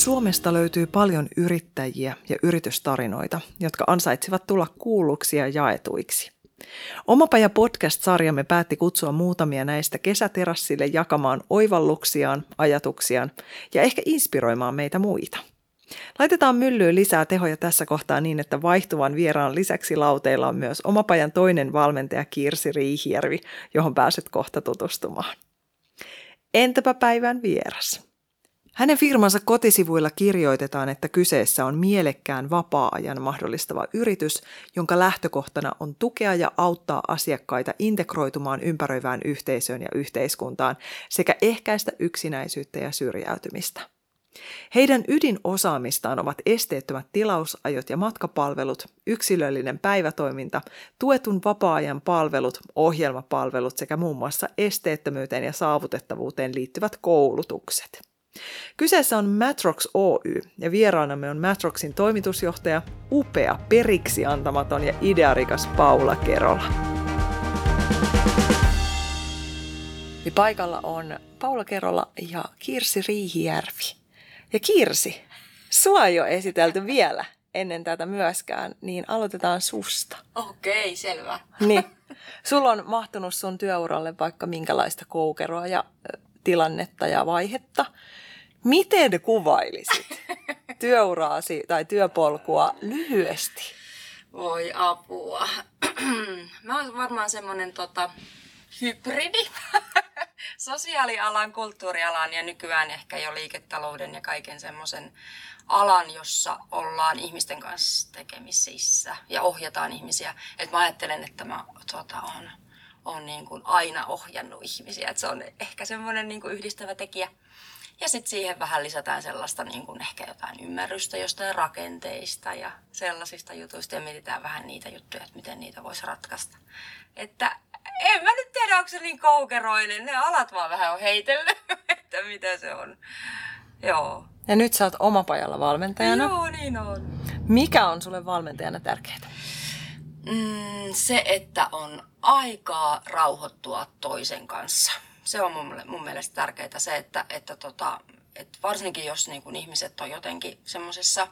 Suomesta löytyy paljon yrittäjiä ja yritystarinoita, jotka ansaitsivat tulla kuulluksi ja jaetuiksi. Omapaja podcast-sarjamme päätti kutsua muutamia näistä kesäterassille jakamaan oivalluksiaan, ajatuksiaan ja ehkä inspiroimaan meitä muita. Laitetaan myllyyn lisää tehoja tässä kohtaa niin, että vaihtuvan vieraan lisäksi lauteilla on myös Omapajan toinen valmentaja Kirsi Riihijärvi, johon pääset kohta tutustumaan. Entäpä päivän vieras? Hänen firmansa kotisivuilla kirjoitetaan, että kyseessä on mielekkään vapaa-ajan mahdollistava yritys, jonka lähtökohtana on tukea ja auttaa asiakkaita integroitumaan ympäröivään yhteisöön ja yhteiskuntaan sekä ehkäistä yksinäisyyttä ja syrjäytymistä. Heidän ydinosaamistaan ovat esteettömät tilausajot ja matkapalvelut, yksilöllinen päivätoiminta, tuetun vapaa-ajan palvelut, ohjelmapalvelut sekä muun muassa esteettömyyteen ja saavutettavuuteen liittyvät koulutukset. Kyseessä on Matrox Oy ja vieraanamme on Matroxin toimitusjohtaja, upea, periksi antamaton ja idearikas Paula Kerola. Ja paikalla on Paula Kerola ja Kirsi Riihijärvi. Ja Kirsi, sua ei ole esitelty vielä ennen tätä myöskään, niin aloitetaan susta. Okei, selvä. Niin. Sulla on mahtunut sun työuralle vaikka minkälaista koukeroa ja tilannetta ja vaihetta. Miten kuvailisit työuraasi tai työpolkua lyhyesti? Voi apua. Mä oon varmaan semmonen tota, hybridi. Sosiaalialan, kulttuurialan ja nykyään ehkä jo liiketalouden ja kaiken semmoisen alan, jossa ollaan ihmisten kanssa tekemisissä ja ohjataan ihmisiä. Et mä ajattelen, että mä tota, on, on niin kuin aina ohjannut ihmisiä. Et se on ehkä semmoinen niin kuin yhdistävä tekijä. Ja sitten siihen vähän lisätään sellaista niin kuin ehkä jotain ymmärrystä jostain rakenteista ja sellaisista jutuista ja mietitään vähän niitä juttuja, että miten niitä voisi ratkaista. Että en mä nyt tiedä, onko se niin koukeroinen. Ne alat vaan vähän on heitellyt, että mitä se on. Joo. Ja nyt sä oot omapajalla valmentajana. Joo, niin on. Mikä on sulle valmentajana tärkeää? Mm, se, että on aikaa rauhoittua toisen kanssa se on mun, mun mielestä tärkeää se, että, että, tota, että varsinkin jos niin kun ihmiset on jotenkin semmoisessa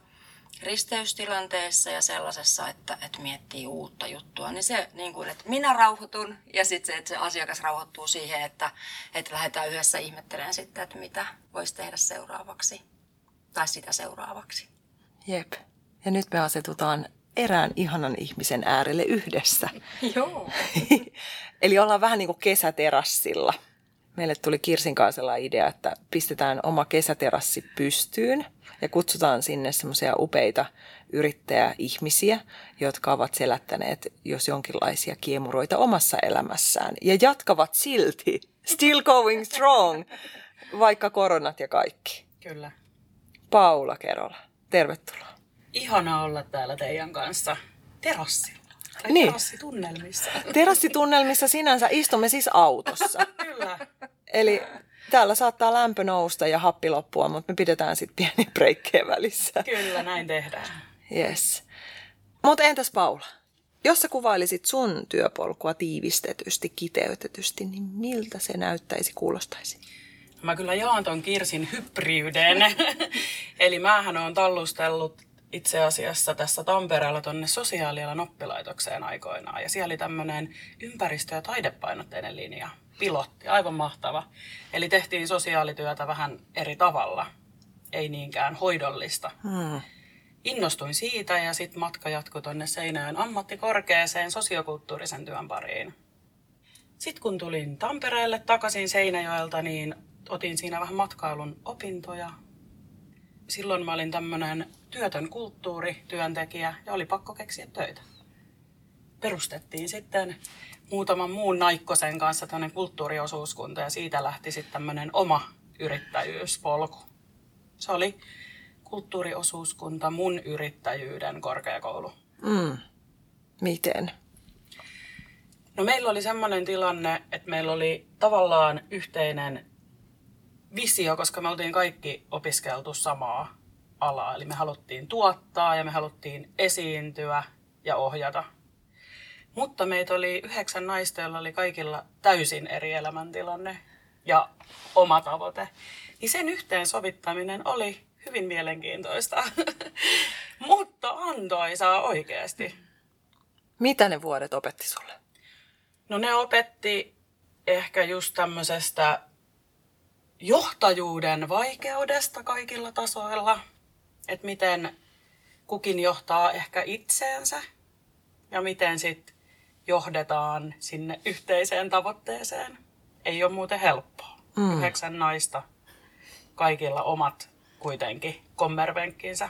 risteystilanteessa ja sellaisessa, että, että miettii uutta juttua, niin se, niin kuin, että minä rauhoitun ja sitten se, että se asiakas rauhoittuu siihen, että, että lähdetään yhdessä ihmettelemään sitten, että mitä voisi tehdä seuraavaksi tai sitä seuraavaksi. Jep. Ja nyt me asetutaan erään ihanan ihmisen äärelle yhdessä. Joo. Eli ollaan vähän niin kuin kesäterassilla – meille tuli Kirsin kanssa idea, että pistetään oma kesäterassi pystyyn ja kutsutaan sinne semmoisia upeita yrittäjäihmisiä, jotka ovat selättäneet jos jonkinlaisia kiemuroita omassa elämässään ja jatkavat silti, still going strong, vaikka koronat ja kaikki. Kyllä. Paula Kerola, tervetuloa. Ihana olla täällä teidän kanssa terassilla. Tai Niin. terassitunnelmissa. Terassitunnelmissa sinänsä istumme siis autossa. Kyllä. Eli täällä saattaa lämpö nousta ja happi loppua, mutta me pidetään sitten pieni breikkejä välissä. Kyllä, näin tehdään. Yes. Mutta entäs Paula? Jos sä kuvailisit sun työpolkua tiivistetysti, kiteytetysti, niin miltä se näyttäisi, kuulostaisi? Mä kyllä jaan ton Kirsin hybriyden. Eli mähän on tallustellut itse asiassa tässä Tampereella tonne sosiaalialan oppilaitokseen aikoinaan. Ja siellä oli tämmöinen ympäristö- ja taidepainotteinen linja, pilotti, aivan mahtava. Eli tehtiin sosiaalityötä vähän eri tavalla, ei niinkään hoidollista. Hmm. Innostuin siitä ja sitten matka jatkui tuonne Seinäjoen ammattikorkeeseen sosiokulttuurisen työn pariin. Sitten kun tulin Tampereelle takaisin Seinäjoelta, niin otin siinä vähän matkailun opintoja. Silloin mä olin tämmöinen työtön kulttuurityöntekijä ja oli pakko keksiä töitä. Perustettiin sitten muutaman muun naikkosen kanssa tämmöinen kulttuuriosuuskunta ja siitä lähti sitten tämmöinen oma yrittäjyyspolku. Se oli kulttuuriosuuskunta mun yrittäjyyden korkeakoulu. Mm. Miten? No meillä oli semmoinen tilanne, että meillä oli tavallaan yhteinen visio, koska me oltiin kaikki opiskeltu samaa alaa. Eli me haluttiin tuottaa ja me haluttiin esiintyä ja ohjata. Mutta meitä oli yhdeksän naista, joilla oli kaikilla täysin eri elämäntilanne ja oma tavoite. Niin sen yhteensovittaminen oli hyvin mielenkiintoista, mutta antoisaa oikeasti. Mitä ne vuodet opetti sulle? No ne opetti ehkä just tämmöisestä johtajuuden vaikeudesta kaikilla tasoilla. Että miten kukin johtaa ehkä itseensä ja miten sitten johdetaan sinne yhteiseen tavoitteeseen. Ei ole muuten helppoa. Mm. Yhdeksän naista, kaikilla omat kuitenkin kommervenkkinsä.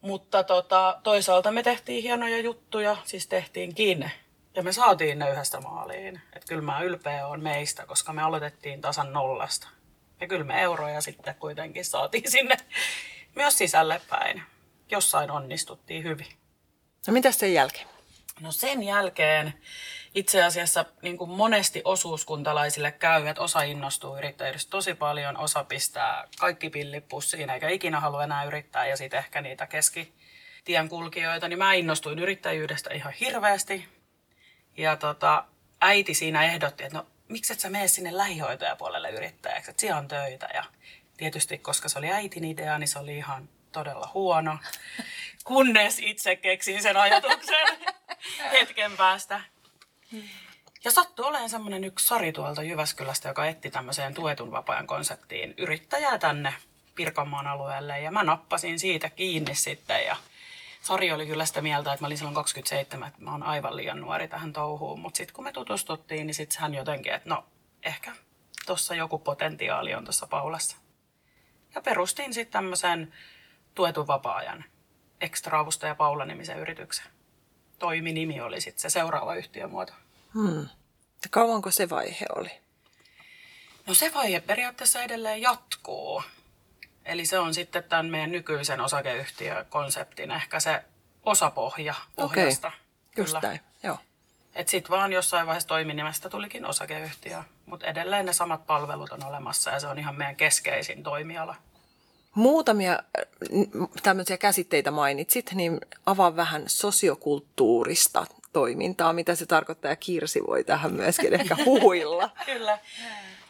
Mutta tota, toisaalta me tehtiin hienoja juttuja, siis tehtiin kiinni. Ja me saatiin ne yhdestä maaliin. Että kyllä mä ylpeä on meistä, koska me aloitettiin tasan nollasta. Ja kyllä me euroja sitten kuitenkin saatiin sinne myös sisälle päin. Jossain onnistuttiin hyvin. No mitä sen jälkeen? No sen jälkeen itse asiassa niin kuin monesti osuuskuntalaisille käy, että osa innostuu yrittäjyydestä tosi paljon, osa pistää kaikki pillit pussiin eikä ikinä halua enää yrittää ja sitten ehkä niitä keskitien kulkijoita, niin mä innostuin yrittäjyydestä ihan hirveästi. Ja tota, äiti siinä ehdotti, että no miksi et sä mene sinne lähihoitajapuolelle yrittäjäksi, että siellä on töitä. Ja tietysti, koska se oli äitin idea, niin se oli ihan todella huono. Kunnes itse keksin sen ajatuksen hetken päästä. Ja sattui olemaan semmoinen yksi Sari tuolta Jyväskylästä, joka etti tämmöiseen tuetun vapaa konseptiin yrittäjää tänne Pirkanmaan alueelle. Ja mä nappasin siitä kiinni sitten ja Sari oli kyllä sitä mieltä, että mä olin silloin 27, että mä oon aivan liian nuori tähän touhuun. Mutta sitten kun me tutustuttiin, niin sitten hän jotenkin, että no ehkä tuossa joku potentiaali on tuossa Paulassa. Ja perustin sitten tämmöisen tuetun vapaa-ajan ekstra ja Paula-nimisen yrityksen. Toiminimi oli sitten se seuraava yhtiömuoto. Hmm. Kauanko se vaihe oli? No se vaihe periaatteessa edelleen jatkuu. Eli se on sitten tämän meidän nykyisen osakeyhtiökonseptin ehkä se osapohja pohjasta. Okei, just näin, joo. Et sitten vaan jossain vaiheessa toiminimestä tulikin osakeyhtiö, mutta edelleen ne samat palvelut on olemassa ja se on ihan meidän keskeisin toimiala. Muutamia äh, tämmöisiä käsitteitä mainitsit, niin avaa vähän sosiokulttuurista toimintaa, mitä se tarkoittaa ja Kirsi voi tähän myöskin ehkä huhuilla. kyllä.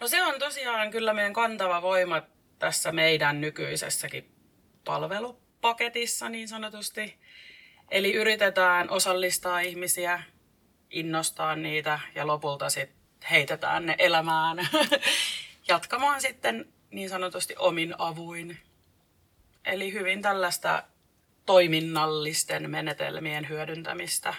No se on tosiaan kyllä meidän kantava voima tässä meidän nykyisessäkin palvelupaketissa niin sanotusti. Eli yritetään osallistaa ihmisiä, innostaa niitä ja lopulta sitten heitetään ne elämään jatkamaan sitten niin sanotusti omin avuin. Eli hyvin tällaista toiminnallisten menetelmien hyödyntämistä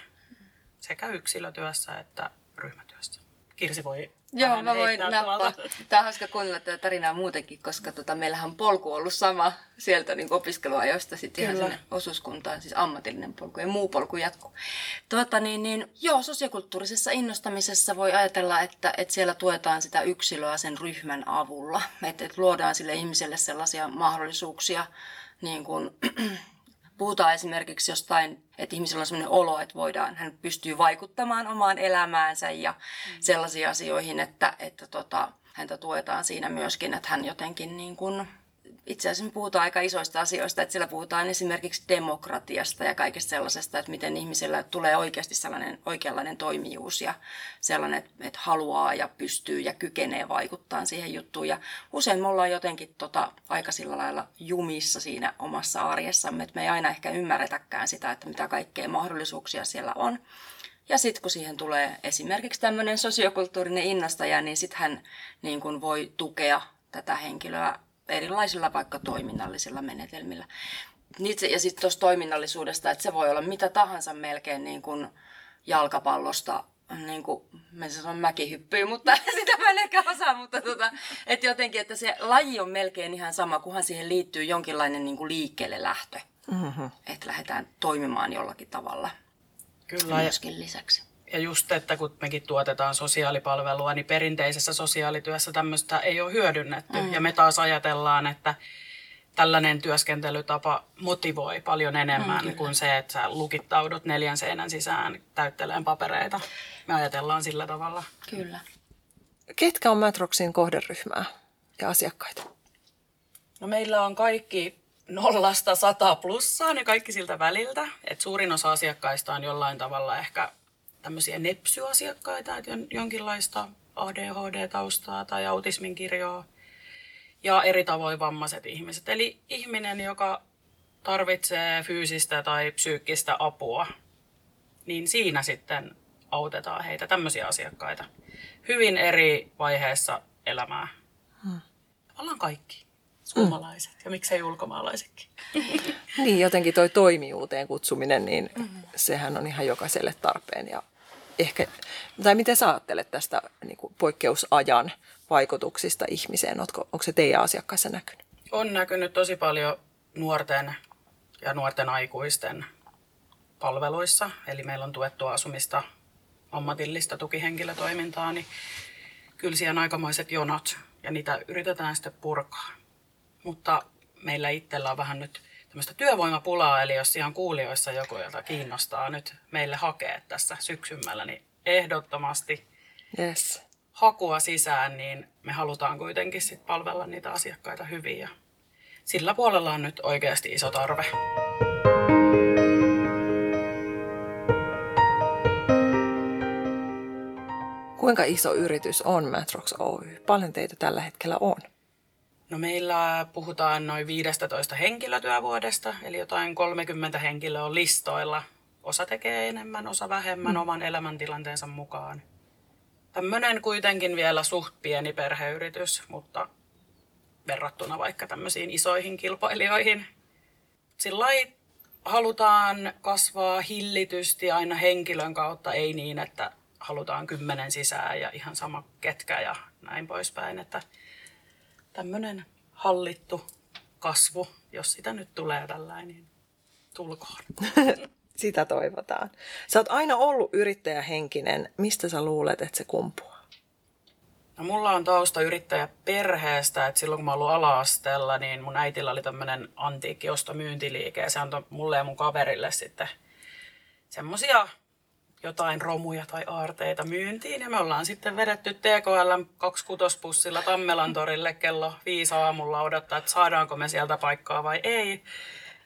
sekä yksilötyössä että ryhmätyössä. Kirsi voi Joo, mä voin nappaa. Tämä on hauska kuunnella tätä tarinaa muutenkin, koska tota, meillähän on polku ollut sama sieltä niin opiskeluajoista sitten ihan sinne osuuskuntaan, siis ammatillinen polku ja muu polku jatkuu. Tuota, niin, niin, joo, sosiokulttuurisessa innostamisessa voi ajatella, että, että siellä tuetaan sitä yksilöä sen ryhmän avulla. Että, että luodaan sille ihmiselle sellaisia mahdollisuuksia, niin kuin, puhutaan esimerkiksi jostain, että ihmisellä on sellainen olo, että voidaan, hän pystyy vaikuttamaan omaan elämäänsä ja mm. sellaisiin asioihin, että, että tota, häntä tuetaan siinä myöskin, että hän jotenkin niin kuin itse asiassa me puhutaan aika isoista asioista, että siellä puhutaan esimerkiksi demokratiasta ja kaikesta sellaisesta, että miten ihmisellä tulee oikeasti sellainen oikeanlainen toimijuus ja sellainen, että haluaa ja pystyy ja kykenee vaikuttaa siihen juttuun. Ja usein me ollaan jotenkin tota, aika sillä lailla jumissa siinä omassa arjessamme, että me ei aina ehkä ymmärretäkään sitä, että mitä kaikkea mahdollisuuksia siellä on. Ja sitten kun siihen tulee esimerkiksi tämmöinen sosiokulttuurinen innostaja, niin sitten hän niin kun voi tukea tätä henkilöä erilaisilla vaikka toiminnallisilla menetelmillä. Itse, ja sitten tuosta toiminnallisuudesta, että se voi olla mitä tahansa melkein niin kuin jalkapallosta niin kuin, mä sanon mäkihyppyy, mutta sitä mä en ehkä osaa, mutta tota, että jotenkin, että se laji on melkein ihan sama, kunhan siihen liittyy jonkinlainen niin kuin liikkeelle lähtö. Mm-hmm. Että lähdetään toimimaan jollakin tavalla. Kyllä. Myöskin lisäksi. Ja just, että kun mekin tuotetaan sosiaalipalvelua, niin perinteisessä sosiaalityössä tämmöistä ei ole hyödynnetty. Mm. Ja me taas ajatellaan, että tällainen työskentelytapa motivoi paljon enemmän Mm, kuin se, että sä lukittaudut neljän seinän sisään täytteleen papereita. Me ajatellaan sillä tavalla. Kyllä. Ketkä on Matroxin kohderyhmää ja asiakkaita? No meillä on kaikki nollasta sata plussaa, ne kaikki siltä väliltä. Et suurin osa asiakkaista on jollain tavalla ehkä tämmöisiä nepsyasiakkaita, että jon- jonkinlaista ADHD-taustaa tai autismin kirjoa. Ja eri tavoin vammaiset ihmiset. Eli ihminen, joka tarvitsee fyysistä tai psyykkistä apua, niin siinä sitten autetaan heitä, tämmöisiä asiakkaita. Hyvin eri vaiheessa elämää. Ollaan kaikki suomalaiset ja miksei ulkomaalaisetkin. Niin, jotenkin toi toimijuuteen kutsuminen, niin mm-hmm. sehän on ihan jokaiselle tarpeen. Ja ehkä, tai miten sä ajattelet tästä niin kuin poikkeusajan vaikutuksista ihmiseen? Onko, onko se teidän asiakkaissa näkynyt? On näkynyt tosi paljon nuorten ja nuorten aikuisten palveluissa. Eli meillä on tuettua asumista, ammatillista tukihenkilötoimintaa, niin kyllä siellä on aikamoiset jonot ja niitä yritetään sitten purkaa. Mutta meillä itsellä on vähän nyt tämmöistä työvoimapulaa, eli jos ihan kuulijoissa joku, jota kiinnostaa nyt meille hakea tässä syksymällä, niin ehdottomasti Yes. hakua sisään, niin me halutaan kuitenkin sit palvella niitä asiakkaita hyvin ja sillä puolella on nyt oikeasti iso tarve. Kuinka iso yritys on Matrox Oy? Paljon teitä tällä hetkellä on. No meillä puhutaan noin 15 henkilötyövuodesta, eli jotain 30 henkilöä on listoilla. Osa tekee enemmän, osa vähemmän oman elämäntilanteensa mukaan. Tämmöinen kuitenkin vielä suht pieni perheyritys, mutta verrattuna vaikka tämmöisiin isoihin kilpailijoihin. Sillä halutaan kasvaa hillitysti aina henkilön kautta, ei niin, että halutaan kymmenen sisään ja ihan sama ketkä ja näin poispäin. Että tämmöinen hallittu kasvu, jos sitä nyt tulee tällainen, niin tulkoon. Sitä toivotaan. Sä oot aina ollut yrittäjähenkinen. Mistä sä luulet, että se kumpuaa? No, mulla on tausta yrittäjä perheestä, että silloin kun mä ollut ala-asteella, niin mun äitillä oli tämmöinen antiikki ostomyyntiliike ja se antoi mulle ja mun kaverille sitten semmosia jotain romuja tai aarteita myyntiin. Ja me ollaan sitten vedetty TKL 26 bussilla Tammelan torille kello viisi aamulla odottaa, että saadaanko me sieltä paikkaa vai ei.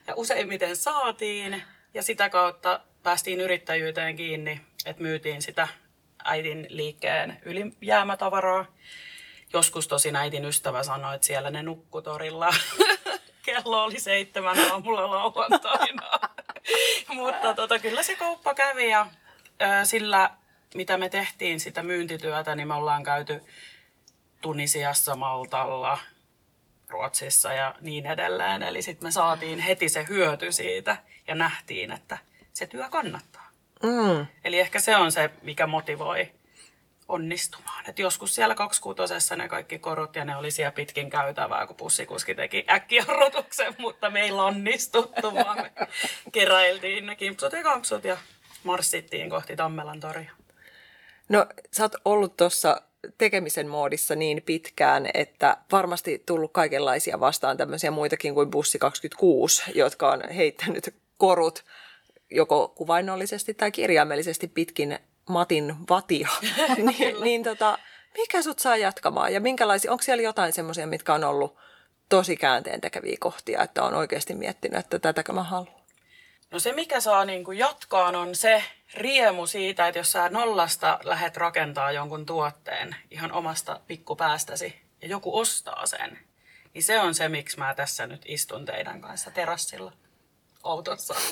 Ja useimmiten saatiin ja sitä kautta päästiin yrittäjyyteen kiinni, että myytiin sitä äitin liikkeen ylijäämätavaraa. Joskus tosin äitin ystävä sanoi, että siellä ne nukkutorilla. Kello oli seitsemän aamulla lauantaina. Mutta tota, kyllä se kauppa kävi ja sillä, mitä me tehtiin sitä myyntityötä, niin me ollaan käyty Tunisiassa, Maltalla, Ruotsissa ja niin edelleen. Eli sitten me saatiin heti se hyöty siitä ja nähtiin, että se työ kannattaa. Mm. Eli ehkä se on se, mikä motivoi onnistumaan. Et joskus siellä kaksikuutosessa ne kaikki korut ja ne oli siellä pitkin käytävää, kun pussikuski teki äkkijarrutuksen, mutta meillä onnistuttu, vaan me keräiltiin ne kimpsut ja kampsut ja marssittiin kohti Tammelan toria. No, sä oot ollut tuossa tekemisen moodissa niin pitkään, että varmasti tullut kaikenlaisia vastaan tämmöisiä muitakin kuin Bussi 26, jotka on heittänyt korut joko kuvainnollisesti tai kirjaimellisesti pitkin Matin vatia. niin, niin tota, mikä sut saa jatkamaan ja minkälaisia, onko siellä jotain semmoisia, mitkä on ollut tosi käänteen tekeviä kohtia, että on oikeasti miettinyt, että tätäkö mä haluan? No se, mikä saa niin kuin jatkaan, on se riemu siitä, että jos sä nollasta lähdet rakentaa jonkun tuotteen ihan omasta pikkupäästäsi ja joku ostaa sen, niin se on se, miksi mä tässä nyt istun teidän kanssa terassilla autossa.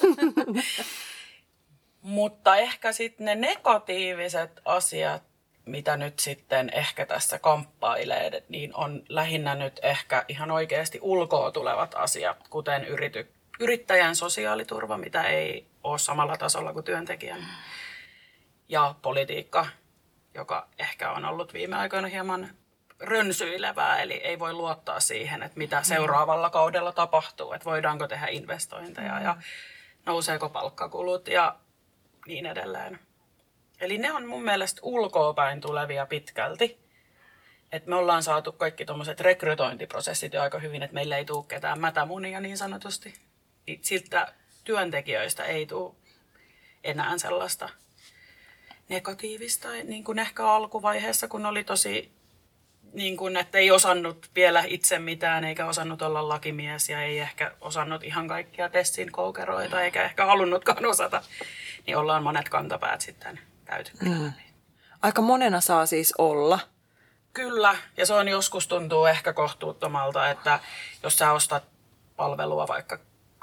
Mutta ehkä sitten ne negatiiviset asiat, mitä nyt sitten ehkä tässä kamppailee, niin on lähinnä nyt ehkä ihan oikeasti ulkoa tulevat asiat, kuten yrity, yrittäjän sosiaaliturva, mitä ei ole samalla tasolla kuin työntekijän, ja politiikka, joka ehkä on ollut viime aikoina hieman rönsyilevää, eli ei voi luottaa siihen, että mitä seuraavalla kaudella tapahtuu, että voidaanko tehdä investointeja ja nouseeko palkkakulut ja niin edelleen. Eli ne on mun mielestä ulkoopäin tulevia pitkälti. Et me ollaan saatu kaikki tuommoiset rekrytointiprosessit jo aika hyvin, että meillä ei tule ketään mätämunia niin sanotusti. Siltä työntekijöistä ei tule enää sellaista negatiivista, niin kuin ehkä alkuvaiheessa, kun oli tosi, niin kuin, että ei osannut vielä itse mitään, eikä osannut olla lakimies ja ei ehkä osannut ihan kaikkia testin koukeroita, eikä ehkä halunnutkaan osata, niin ollaan monet kantapäät sitten käyty. Mm. Aika monena saa siis olla. Kyllä, ja se on joskus tuntuu ehkä kohtuuttomalta, että jos sä ostat palvelua vaikka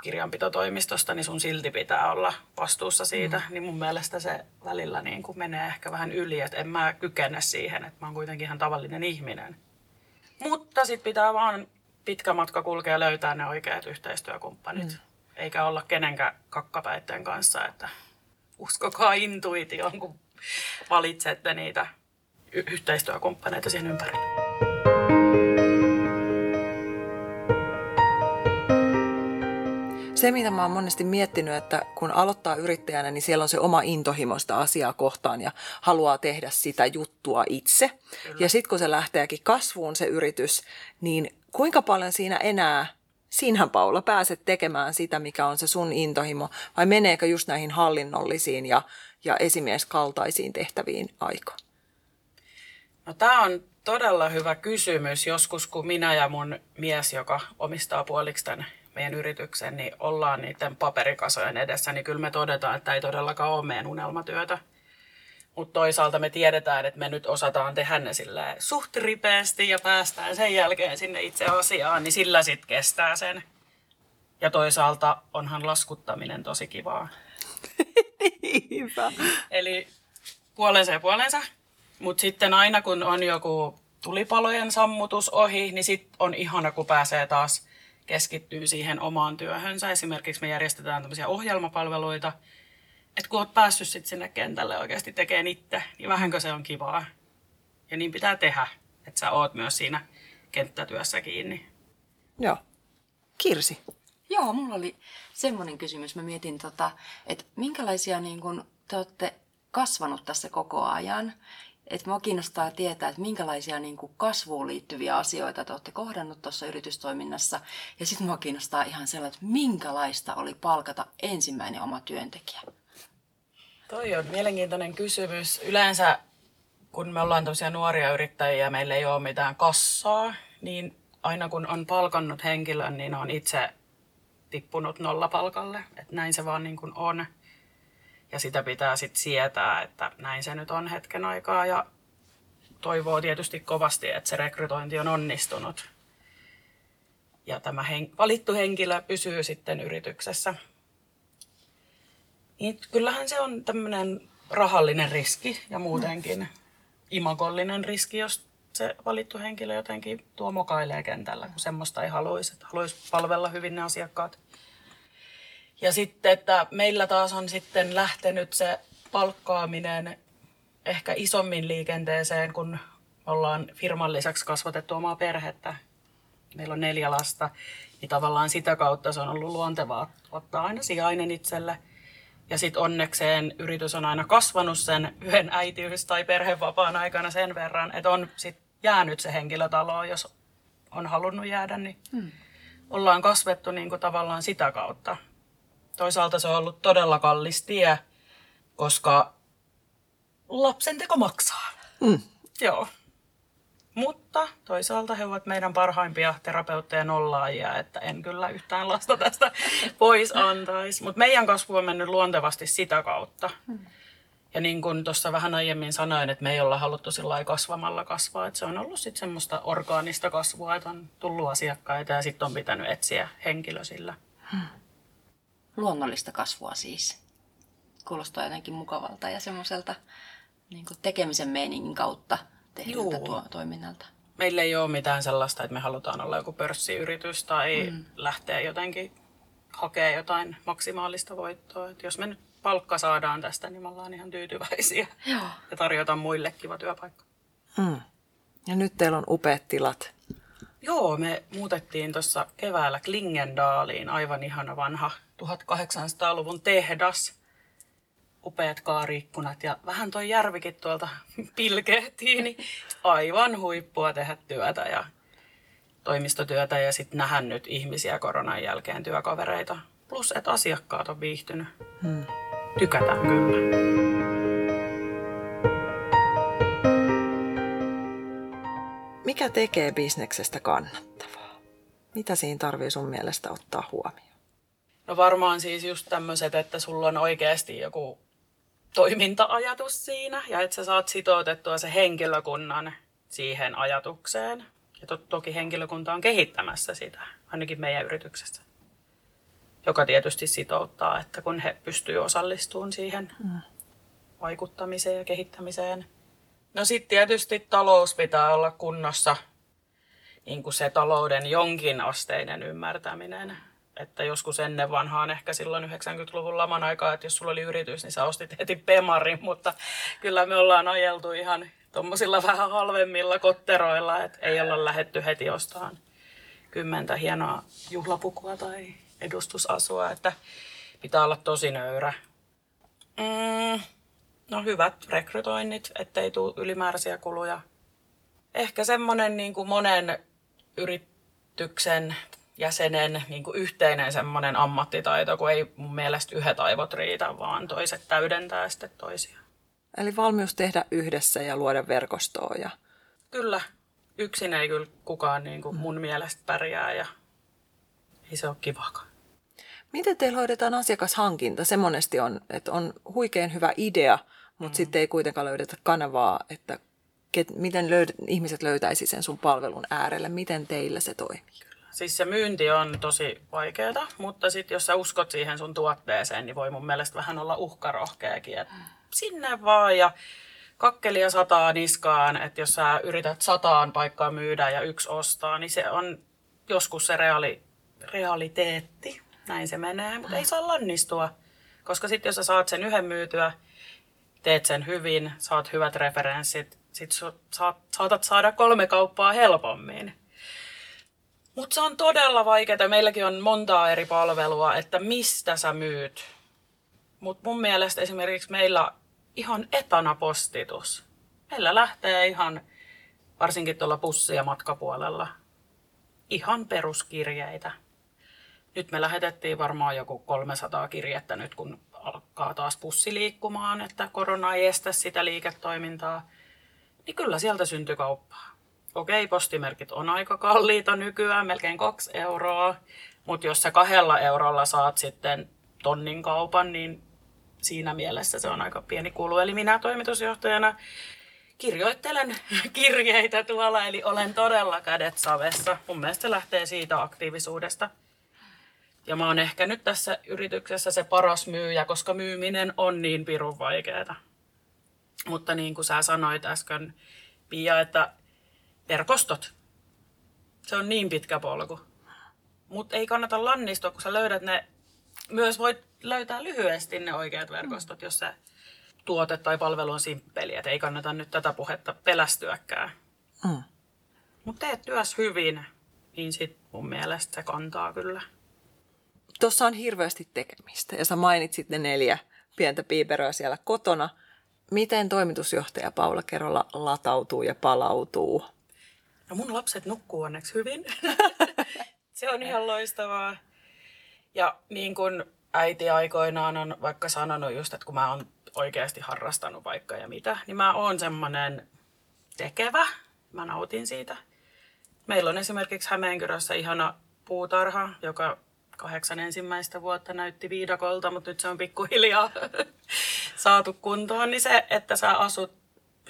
kirjanpitotoimistosta, niin sun silti pitää olla vastuussa siitä. Mm. Niin mun mielestä se välillä niin kuin menee ehkä vähän yli, että en mä kykene siihen, että mä oon kuitenkin ihan tavallinen ihminen. Mutta sitten pitää vaan pitkä matka kulkea löytää ne oikeat yhteistyökumppanit. Mm. Eikä olla kenenkään kakkapäitten kanssa, että uskokaa intuitioon, kun valitsette niitä y- yhteistyökumppaneita siihen ympärille. Se, mitä mä oon monesti miettinyt, että kun aloittaa yrittäjänä, niin siellä on se oma intohimosta asiaa kohtaan ja haluaa tehdä sitä juttua itse. Kyllä. Ja sitten kun se lähteekin kasvuun se yritys, niin kuinka paljon siinä enää sinä Paula pääset tekemään sitä, mikä on se sun intohimo, vai meneekö just näihin hallinnollisiin ja, ja esimieskaltaisiin tehtäviin aika? No tämä on todella hyvä kysymys. Joskus kun minä ja mun mies, joka omistaa puoliksi tämän meidän yrityksen, niin ollaan niiden paperikasojen edessä, niin kyllä me todetaan, että ei todellakaan ole meidän unelmatyötä. Mutta toisaalta me tiedetään, että me nyt osataan tehdä ne suht ripeästi ja päästään sen jälkeen sinne itse asiaan, niin sillä sitten kestää sen. Ja toisaalta onhan laskuttaminen tosi kivaa. Eli puolensa ja puolensa. Mutta sitten aina kun on joku tulipalojen sammutus ohi, niin sitten on ihana, kun pääsee taas keskittyy siihen omaan työhönsä. Esimerkiksi me järjestetään tämmöisiä ohjelmapalveluita, että kun olet päässyt sitten sinne kentälle oikeasti tekemään itse, niin vähänkö se on kivaa. Ja niin pitää tehdä, että sä oot myös siinä kenttätyössä kiinni. Joo. Kirsi. Joo, mulla oli semmoinen kysymys. Mä mietin, tota, että minkälaisia niin kun, te olette kasvanut tässä koko ajan että mua kiinnostaa tietää, että minkälaisia niin kuin kasvuun liittyviä asioita te olette kohdannut tuossa yritystoiminnassa. Ja sitten mua kiinnostaa ihan sellainen, että minkälaista oli palkata ensimmäinen oma työntekijä. Toi on mielenkiintoinen kysymys. Yleensä kun me ollaan tosiaan nuoria yrittäjiä ja meillä ei ole mitään kassaa, niin aina kun on palkannut henkilön, niin on itse tippunut nollapalkalle. Että näin se vaan niin kuin on. Ja sitä pitää sitten sietää, että näin se nyt on hetken aikaa ja toivoo tietysti kovasti, että se rekrytointi on onnistunut. Ja tämä hen- valittu henkilö pysyy sitten yrityksessä. Niin kyllähän se on tämmöinen rahallinen riski ja muutenkin imagollinen riski, jos se valittu henkilö jotenkin tuo mokailee kentällä, kun semmoista ei haluaisi. Että haluaisi palvella hyvin ne asiakkaat. Ja sitten, että meillä taas on sitten lähtenyt se palkkaaminen ehkä isommin liikenteeseen, kun ollaan firman lisäksi kasvatettu omaa perhettä. Meillä on neljä lasta, niin tavallaan sitä kautta se on ollut luontevaa ottaa aina sijainen itselle. Ja sitten onnekseen yritys on aina kasvanut sen yhden äitiys- tai perhevapaan aikana sen verran, että on sitten jäänyt se henkilötalo, jos on halunnut jäädä, niin hmm. ollaan kasvettu niin kuin tavallaan sitä kautta. Toisaalta se on ollut todella kallis tie, koska lapsen teko maksaa. Mm. Joo. Mutta toisaalta he ovat meidän parhaimpia terapeutteja nollaajia, että en kyllä yhtään lasta tästä pois antaisi. Mutta meidän kasvu on mennyt luontevasti sitä kautta. Mm. Ja niin kuin tuossa vähän aiemmin sanoin, että me ei olla haluttu sillä kasvamalla kasvaa. Että se on ollut sitten semmoista orgaanista kasvua, että on tullut asiakkaita ja sitten on pitänyt etsiä henkilö sillä. Hmm luonnollista kasvua siis. Kuulostaa jotenkin mukavalta ja semmoiselta niin tekemisen meiningin kautta tehdyltä tuo, toiminnalta. Meillä ei ole mitään sellaista, että me halutaan olla joku pörssiyritys tai mm. lähteä jotenkin hakea jotain maksimaalista voittoa. Et jos me nyt palkka saadaan tästä, niin me ollaan ihan tyytyväisiä Joo. ja tarjotaan muille kiva työpaikka. Mm. Ja nyt teillä on upeat tilat. Joo, me muutettiin tuossa keväällä Klingendaaliin, aivan ihana vanha 1800-luvun tehdas. upeat kaariikkunat ja vähän toi järvikin tuolta pilkehtii, niin aivan huippua tehdä työtä ja toimistotyötä ja sitten nähdä nyt ihmisiä koronan jälkeen työkavereita. Plus, että asiakkaat on viihtynyt. Hmm. Tykätään kyllä. Mikä tekee bisneksestä kannattavaa? Mitä siinä tarvii sun mielestä ottaa huomioon? No varmaan siis just tämmöiset, että sulla on oikeasti joku toiminta-ajatus siinä ja että sä saat sitoutettua se henkilökunnan siihen ajatukseen. Ja to- toki henkilökunta on kehittämässä sitä, ainakin meidän yrityksessä. Joka tietysti sitouttaa, että kun he pystyvät osallistumaan siihen mm. vaikuttamiseen ja kehittämiseen. No sitten tietysti talous pitää olla kunnossa, niin kuin se talouden jonkin asteinen ymmärtäminen. Että joskus ennen vanhaan, ehkä silloin 90-luvun laman aikaa, että jos sulla oli yritys, niin sä ostit heti Pemarin, mutta kyllä me ollaan ajeltu ihan tuommoisilla vähän halvemmilla kotteroilla, että ei olla lähetty heti ostamaan kymmentä hienoa juhlapukua tai edustusasua, että pitää olla tosi nöyrä. Mm, no hyvät rekrytoinnit, ettei tule ylimääräisiä kuluja. Ehkä semmoinen niin kuin monen yrityksen jäsenen niin kuin yhteinen semmoinen ammattitaito, kun ei mun mielestä yhdet aivot riitä, vaan toiset täydentää sitten toisiaan. Eli valmius tehdä yhdessä ja luoda verkostoa. Ja... Kyllä. Yksin ei kyllä kukaan niin kuin mun mielestä pärjää ja ei se ole kivakaan. Miten teillä hoidetaan asiakashankinta? Se monesti on, että on huikein hyvä idea, mutta mm. sitten ei kuitenkaan löydetä kanavaa, että ket, miten löyd, ihmiset löytäisi sen sun palvelun äärelle. Miten teillä se toimii? Siis se myynti on tosi vaikeaa, mutta sitten jos sä uskot siihen sun tuotteeseen, niin voi mun mielestä vähän olla uhkarohkeakin. Et sinne vaan ja kakkelia sataa niskaan, että jos sä yrität sataan paikkaa myydä ja yksi ostaa, niin se on joskus se reaali, realiteetti. Näin se menee, mutta ei saa lannistua. Koska sitten jos sä saat sen yhden myytyä, teet sen hyvin, saat hyvät referenssit, sit saat, saatat saada kolme kauppaa helpommin. Mutta se on todella vaikeaa. Meilläkin on montaa eri palvelua, että mistä sä myyt. Mutta mun mielestä esimerkiksi meillä ihan etana postitus. Meillä lähtee ihan, varsinkin tuolla pussi- ja matkapuolella, ihan peruskirjeitä. Nyt me lähetettiin varmaan joku 300 kirjettä nyt, kun alkaa taas pussi liikkumaan, että korona ei estä sitä liiketoimintaa. Niin kyllä sieltä syntyy kauppaa. Okei, postimerkit on aika kalliita nykyään, melkein kaksi euroa. Mutta jos sä kahdella eurolla saat sitten tonnin kaupan, niin siinä mielessä se on aika pieni kulu. Eli minä toimitusjohtajana kirjoittelen kirjeitä tuolla, eli olen todella kädet savessa. Mun mielestä se lähtee siitä aktiivisuudesta. Ja mä oon ehkä nyt tässä yrityksessä se paras myyjä, koska myyminen on niin pirun vaikeaa. Mutta niin kuin sä sanoit äsken, Pia, että verkostot, se on niin pitkä polku. Mutta ei kannata lannistua, kun sä löydät ne, myös voit löytää lyhyesti ne oikeat verkostot, jos se tuote tai palvelu on simppeli. Et ei kannata nyt tätä puhetta pelästyäkään. Mm. Mutta teet työs hyvin, niin sit mun mielestä se kantaa kyllä. Tuossa on hirveästi tekemistä ja sä mainitsit ne neljä pientä piiperöä siellä kotona. Miten toimitusjohtaja Paula Kerola latautuu ja palautuu? No mun lapset nukkuu onneksi hyvin. se on ihan loistavaa. Ja niin kuin äiti aikoinaan on vaikka sanonut just, että kun mä oon oikeasti harrastanut vaikka ja mitä, niin mä oon semmonen tekevä. Mä nautin siitä. Meillä on esimerkiksi Hämeenkyrössä ihana puutarha, joka kahdeksan ensimmäistä vuotta näytti viidakolta, mutta nyt se on pikkuhiljaa saatu kuntoon. Niin se, että sä asut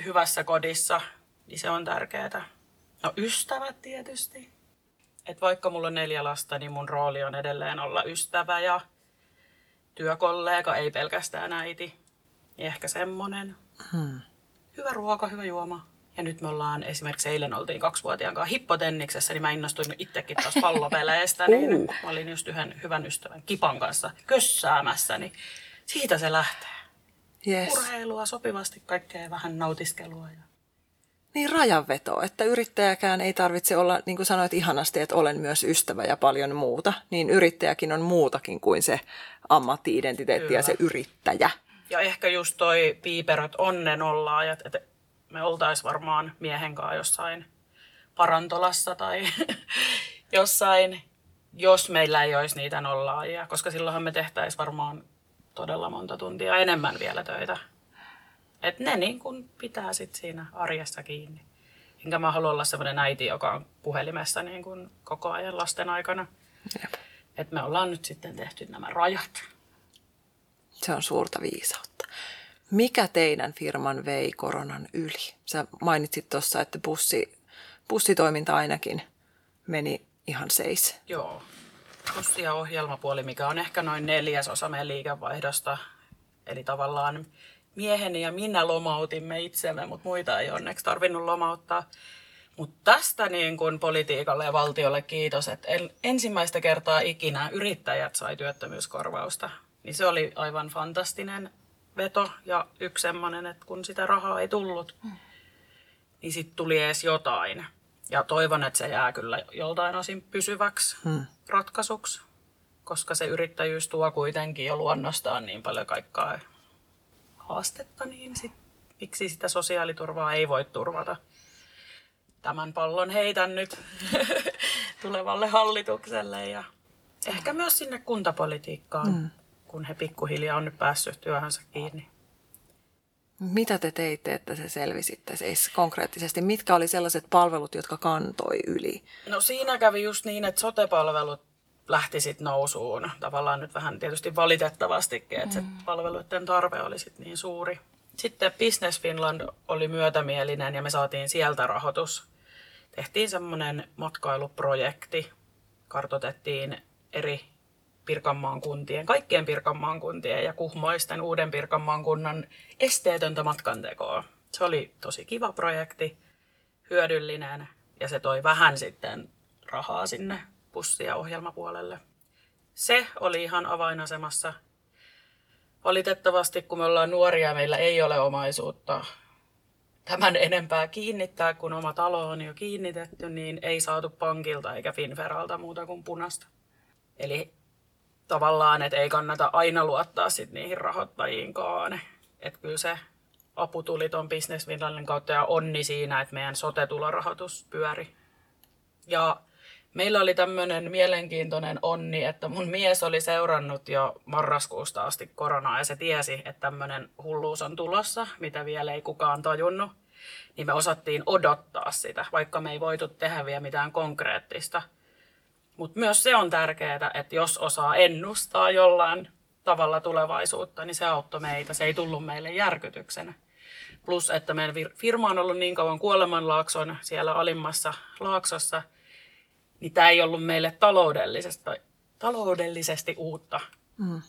hyvässä kodissa, niin se on tärkeää. No ystävät tietysti. Et vaikka mulla on neljä lasta, niin mun rooli on edelleen olla ystävä ja työkollega, ei pelkästään äiti. Niin ehkä semmonen. Hmm. Hyvä ruoka, hyvä juoma. Ja nyt me ollaan, esimerkiksi eilen oltiin kaksivuotiaan kanssa hippotenniksessä, niin mä innostuin itsekin taas pallopeleistä. niin uh. Mä olin just yhden hyvän ystävän Kipan kanssa kössäämässä, niin siitä se lähtee. Yes. Urheilua, sopivasti kaikkea vähän nautiskelua. Ja... Niin rajanveto, että yrittäjäkään ei tarvitse olla, niin kuin sanoit ihanasti, että olen myös ystävä ja paljon muuta. Niin yrittäjäkin on muutakin kuin se ammattiidentiteetti Kyllä. ja se yrittäjä. Ja ehkä just toi piiperöt onnen ollaan, että me oltais varmaan miehen kanssa jossain parantolassa tai jossain, jos meillä ei olisi niitä nollaajia, koska silloinhan me tehtäisiin varmaan todella monta tuntia enemmän vielä töitä. Et ne niin kun pitää sit siinä arjessa kiinni. Enkä mä halua olla sellainen äiti, joka on puhelimessa niin kun koko ajan lasten aikana. Et me ollaan nyt sitten tehty nämä rajat. Se on suurta viisautta. Mikä teidän firman vei koronan yli? Sä mainitsit tuossa, että bussi, bussitoiminta ainakin meni ihan seis. Joo. Bussi- ja ohjelmapuoli, mikä on ehkä noin neljäsosa meidän liikevaihdosta. Eli tavallaan mieheni ja minä lomautimme itsemme, mutta muita ei onneksi tarvinnut lomauttaa. Mutta tästä niin kun politiikalle ja valtiolle kiitos, että ensimmäistä kertaa ikinä yrittäjät sai työttömyyskorvausta. Niin se oli aivan fantastinen veto ja yksi semmoinen, että kun sitä rahaa ei tullut, hmm. niin sitten tuli edes jotain. Ja toivon, että se jää kyllä joltain osin pysyväksi hmm. ratkaisuksi, koska se yrittäjyys tuo kuitenkin jo luonnostaan niin paljon kaikkaa haastetta, niin sit, miksi sitä sosiaaliturvaa ei voi turvata. Tämän pallon heitän nyt tulevalle hallitukselle ja ehkä myös sinne kuntapolitiikkaan. Hmm kun he pikkuhiljaa on nyt päässyt työhönsä kiinni. Mitä te teitte, että se selvisitte siis konkreettisesti? Mitkä oli sellaiset palvelut, jotka kantoi yli? No siinä kävi just niin, että sotepalvelut lähti sitten nousuun. Tavallaan nyt vähän tietysti valitettavastikin, että mm. se palveluiden tarve oli sitten niin suuri. Sitten Business Finland oli myötämielinen ja me saatiin sieltä rahoitus. Tehtiin semmoinen matkailuprojekti, kartotettiin eri Pirkanmaan kuntien, kaikkien Pirkanmaan kuntien ja Kuhmoisten uuden Pirkanmaan kunnan esteetöntä matkantekoa. Se oli tosi kiva projekti, hyödyllinen ja se toi vähän sitten rahaa sinne pussi- ja ohjelmapuolelle. Se oli ihan avainasemassa. Valitettavasti, kun me ollaan nuoria meillä ei ole omaisuutta tämän enempää kiinnittää, kun oma talo on jo kiinnitetty, niin ei saatu pankilta eikä Finferalta muuta kuin punasta. Eli tavallaan, että ei kannata aina luottaa sit niihin rahoittajiinkaan. Että kyllä se apu tuli tuon Business Finlandin kautta ja onni siinä, että meidän sote-tulorahoitus pyöri. Ja meillä oli tämmöinen mielenkiintoinen onni, että mun mies oli seurannut jo marraskuusta asti koronaa ja se tiesi, että tämmöinen hulluus on tulossa, mitä vielä ei kukaan tajunnut. Niin me osattiin odottaa sitä, vaikka me ei voitu tehdä vielä mitään konkreettista – mutta myös se on tärkeää, että jos osaa ennustaa jollain tavalla tulevaisuutta, niin se auttoi meitä. Se ei tullut meille järkytyksenä. Plus, että meidän firma on ollut niin kauan kuolemanlaakson siellä alimmassa laaksossa, niin tämä ei ollut meille taloudellisesti, taloudellisesti uutta. Mm.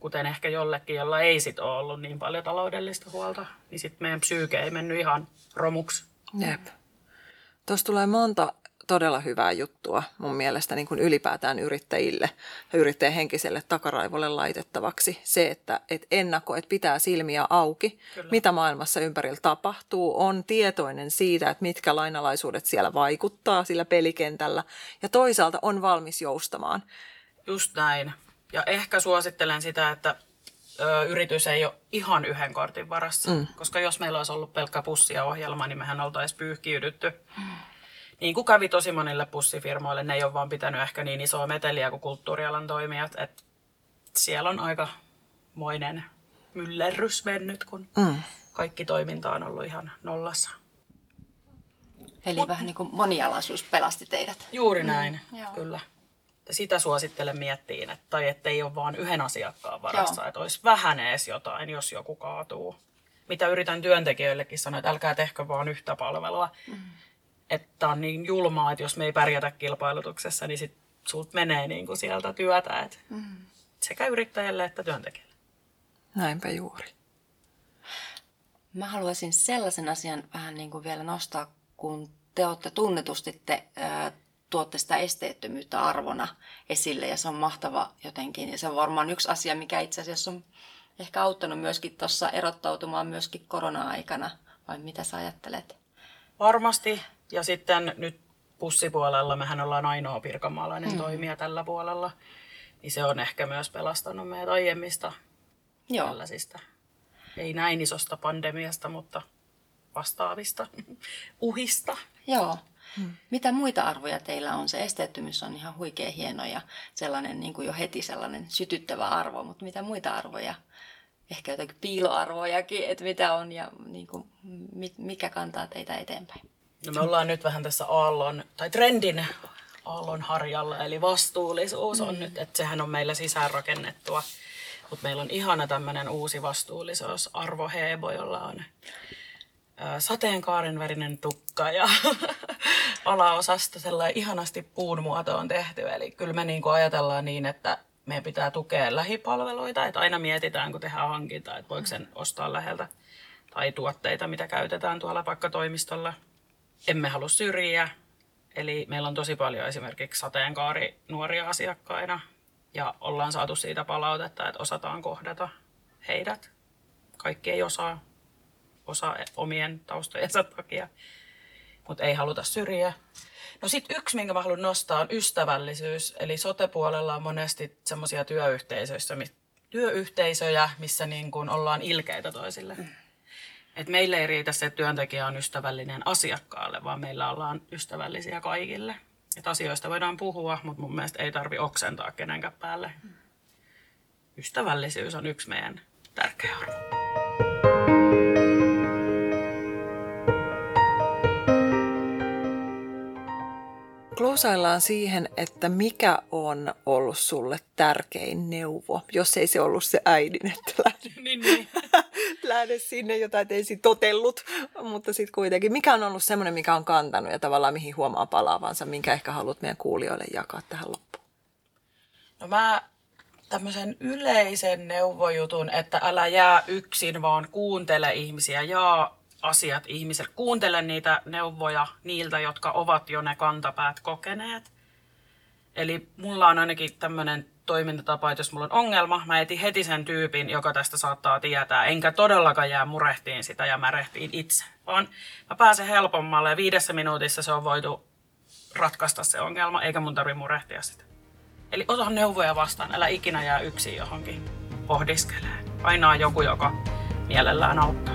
Kuten ehkä jollekin, jolla ei sit ole ollut niin paljon taloudellista huolta, niin sitten meidän psyyke ei mennyt ihan romuksi. Jep. Tuossa tulee monta todella hyvää juttua mun mielestä niin kuin ylipäätään yrittäjille ja yrittäjän henkiselle takaraivolle laitettavaksi. Se, että et ennakko, että pitää silmiä auki, Kyllä. mitä maailmassa ympärillä tapahtuu, on tietoinen siitä, että mitkä lainalaisuudet siellä vaikuttaa sillä pelikentällä ja toisaalta on valmis joustamaan. Just näin. Ja ehkä suosittelen sitä, että ö, yritys ei ole ihan yhden kortin varassa. Mm. Koska jos meillä olisi ollut pelkkä pussia ohjelma, niin mehän oltaisiin pyyhkiydytty. Mm niin kuin kävi tosi monille pussifirmoille, ne ei ole vaan pitänyt ehkä niin isoa meteliä kuin kulttuurialan toimijat, että siellä on aika moinen myllerrys mennyt, kun mm. kaikki toiminta on ollut ihan nollassa. Eli Mut, vähän niin kuin monialaisuus pelasti teidät. Juuri mm. näin, mm, kyllä. Sitä suosittelen miettiin, että, tai ettei ole vain yhden asiakkaan varassa, joo. että olisi vähän edes jotain, jos joku kaatuu. Mitä yritän työntekijöillekin sanoa, että älkää tehkö vaan yhtä palvelua. Mm että on niin julmaa, että jos me ei pärjätä kilpailutuksessa, niin sit sulta menee niin kuin sieltä työtä. Et mm. Sekä yrittäjälle että työntekijälle. Näinpä juuri. Mä haluaisin sellaisen asian vähän niin kuin vielä nostaa, kun te olette tunnetusti te, ää, tuotte sitä esteettömyyttä arvona esille ja se on mahtava jotenkin. Ja se on varmaan yksi asia, mikä itse asiassa on ehkä auttanut myöskin tuossa erottautumaan myöskin korona-aikana. Vai mitä sä ajattelet? Varmasti. Ja sitten nyt pussipuolella mehän ollaan ainoa pirkanmaalainen mm. toimija tällä puolella. Niin se on ehkä myös pelastanut meidät aiemmista Joo. tällaisista. Ei näin isosta pandemiasta, mutta vastaavista uhista. Joo. Hmm. Mitä muita arvoja teillä on? Se esteettömyys on ihan huikea hieno ja sellainen niin kuin jo heti sellainen sytyttävä arvo, mutta mitä muita arvoja? Ehkä jotakin piiloarvojakin, että mitä on ja niin kuin, mikä kantaa teitä eteenpäin? No me ollaan nyt vähän tässä aallon, tai trendin aallon harjalla, eli vastuullisuus on mm. nyt, että sehän on meillä sisäänrakennettua. Mutta meillä on ihana tämmöinen uusi vastuullisuus, Arvo Hebo, jolla on sateenkaaren värinen tukka ja alaosasta sellainen ihanasti puun muoto on tehty. Eli kyllä me niin ajatellaan niin, että meidän pitää tukea lähipalveluita, että aina mietitään, kun tehdään hankintaa, että voiko sen ostaa läheltä tai tuotteita, mitä käytetään tuolla vaikka toimistolla. Emme halua syrjiä, eli meillä on tosi paljon esimerkiksi sateenkaari nuoria asiakkaina ja ollaan saatu siitä palautetta, että osataan kohdata heidät. Kaikki ei osaa, osa omien taustojensa takia, mutta ei haluta syrjiä. No sitten yksi, minkä mä haluan nostaa, on ystävällisyys. Eli sotepuolella on monesti semmoisia työyhteisöjä, työyhteisöjä, missä niin kun ollaan ilkeitä toisille. Mm. Et meille ei riitä se, että työntekijä on ystävällinen asiakkaalle, vaan meillä ollaan ystävällisiä kaikille. Et asioista voidaan puhua, mutta mun mielestä ei tarvi oksentaa kenenkään päälle. Ystävällisyys on yksi meidän tärkeä arvo. Klousaillaan siihen, että mikä on ollut sulle tärkein neuvo, jos ei se ollut se äidin, että lähde, niin, niin. Lähde sinne jotain ensin totellut, mutta sitten kuitenkin, mikä on ollut semmoinen, mikä on kantanut ja tavallaan mihin huomaa palaavansa, minkä ehkä haluat meidän kuulijoille jakaa tähän loppuun? No mä tämmöisen yleisen neuvojutun, että älä jää yksin, vaan kuuntele ihmisiä, jaa asiat ihmiselle. Kuuntele niitä neuvoja niiltä, jotka ovat jo ne kantapäät kokeneet. Eli mulla on ainakin tämmöinen toimintatapa, että jos mulla on ongelma, mä etin heti sen tyypin, joka tästä saattaa tietää. Enkä todellakaan jää murehtiin sitä ja märehtiin itse, vaan mä pääsen helpommalle ja viidessä minuutissa se on voitu ratkaista se ongelma, eikä mun tarvi murehtia sitä. Eli ota neuvoja vastaan, älä ikinä jää yksin johonkin pohdiskelee. Aina on joku, joka mielellään auttaa.